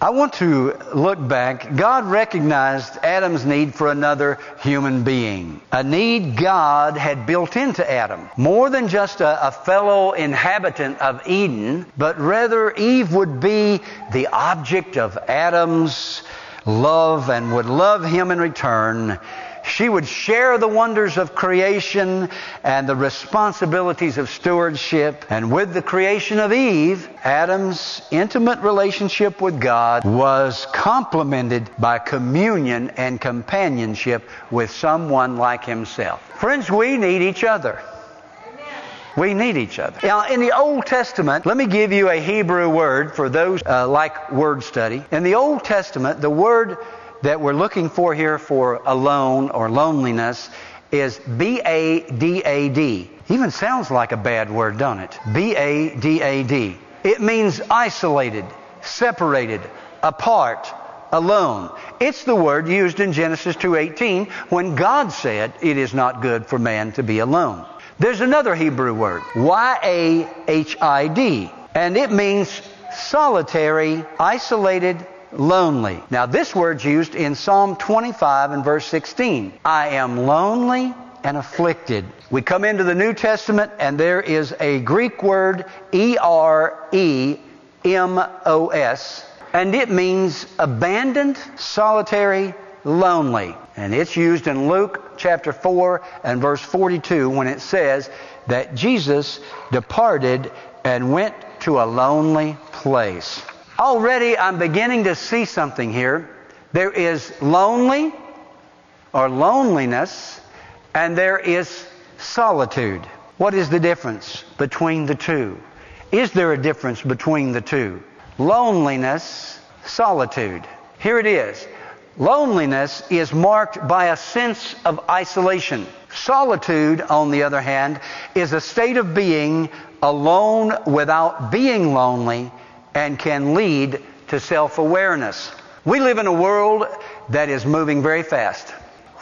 I want to look back. God recognized Adam's need for another human being. A need God had built into Adam. More than just a, a, fellow inhabitant of Eden, but rather Eve would be the object of Adam's love and would love him in return. She would share the wonders of creation and the responsibilities of stewardship. And with the creation of Eve, Adam's intimate relationship with God was complemented by communion and companionship with someone like himself. Friends, we need each other. We need each other. Now, in the Old Testament, let me give you a Hebrew word for those uh, like word study. In the Old Testament, the word that we're looking for here for alone or loneliness is B A D A D. Even sounds like a bad word, don't it? B A D A D. It means isolated, separated, apart, alone. It's the word used in Genesis 2:18 when God said it is not good for man to be alone. There's another Hebrew word, Y A H I D, and it means solitary, isolated, lonely. Now, this word's used in Psalm 25 and verse 16. I am lonely and afflicted. We come into the New Testament and there is a Greek word, E R E M O S, and it means abandoned, solitary, lonely. And it's used in Luke chapter 4 and verse 42 when it says that Jesus departed and went to a lonely place. Already I'm beginning to see something here. There is lonely or loneliness, and there is solitude. What is the difference between the two? Is there a difference between the two? Loneliness, solitude. Here it is. Loneliness is marked by a sense of isolation. Solitude, on the other hand, is a state of being alone without being lonely and can lead to self awareness. We live in a world that is moving very fast,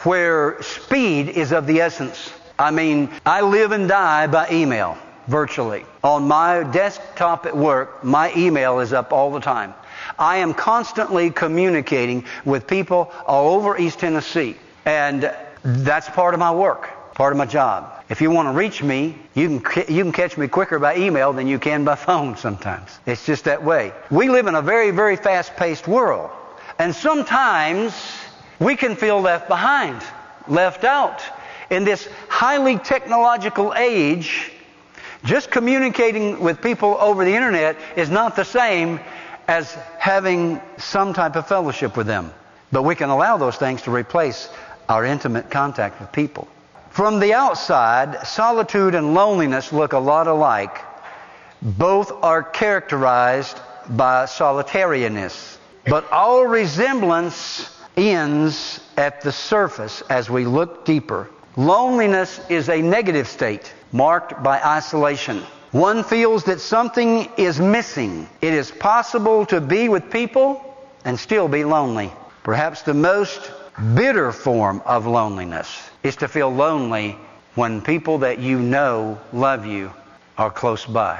where speed is of the essence. I mean, I live and die by email, virtually. On my desktop at work, my email is up all the time. I am constantly communicating with people all over East Tennessee, and that's part of my work, part of my job. If you want to reach me, you can, you can catch me quicker by email than you can by phone sometimes. It's just that way. We live in a very, very fast paced world. And sometimes we can feel left behind, left out. In this highly technological age, just communicating with people over the internet is not the same as having some type of fellowship with them. But we can allow those things to replace our intimate contact with people. From the outside, solitude and loneliness look a lot alike. Both are characterized by solitariness. But all resemblance ends at the surface as we look deeper. Loneliness is a negative state marked by isolation. One feels that something is missing. It is possible to be with people and still be lonely. Perhaps the most bitter form of loneliness is to feel lonely when people that you know love you are close by.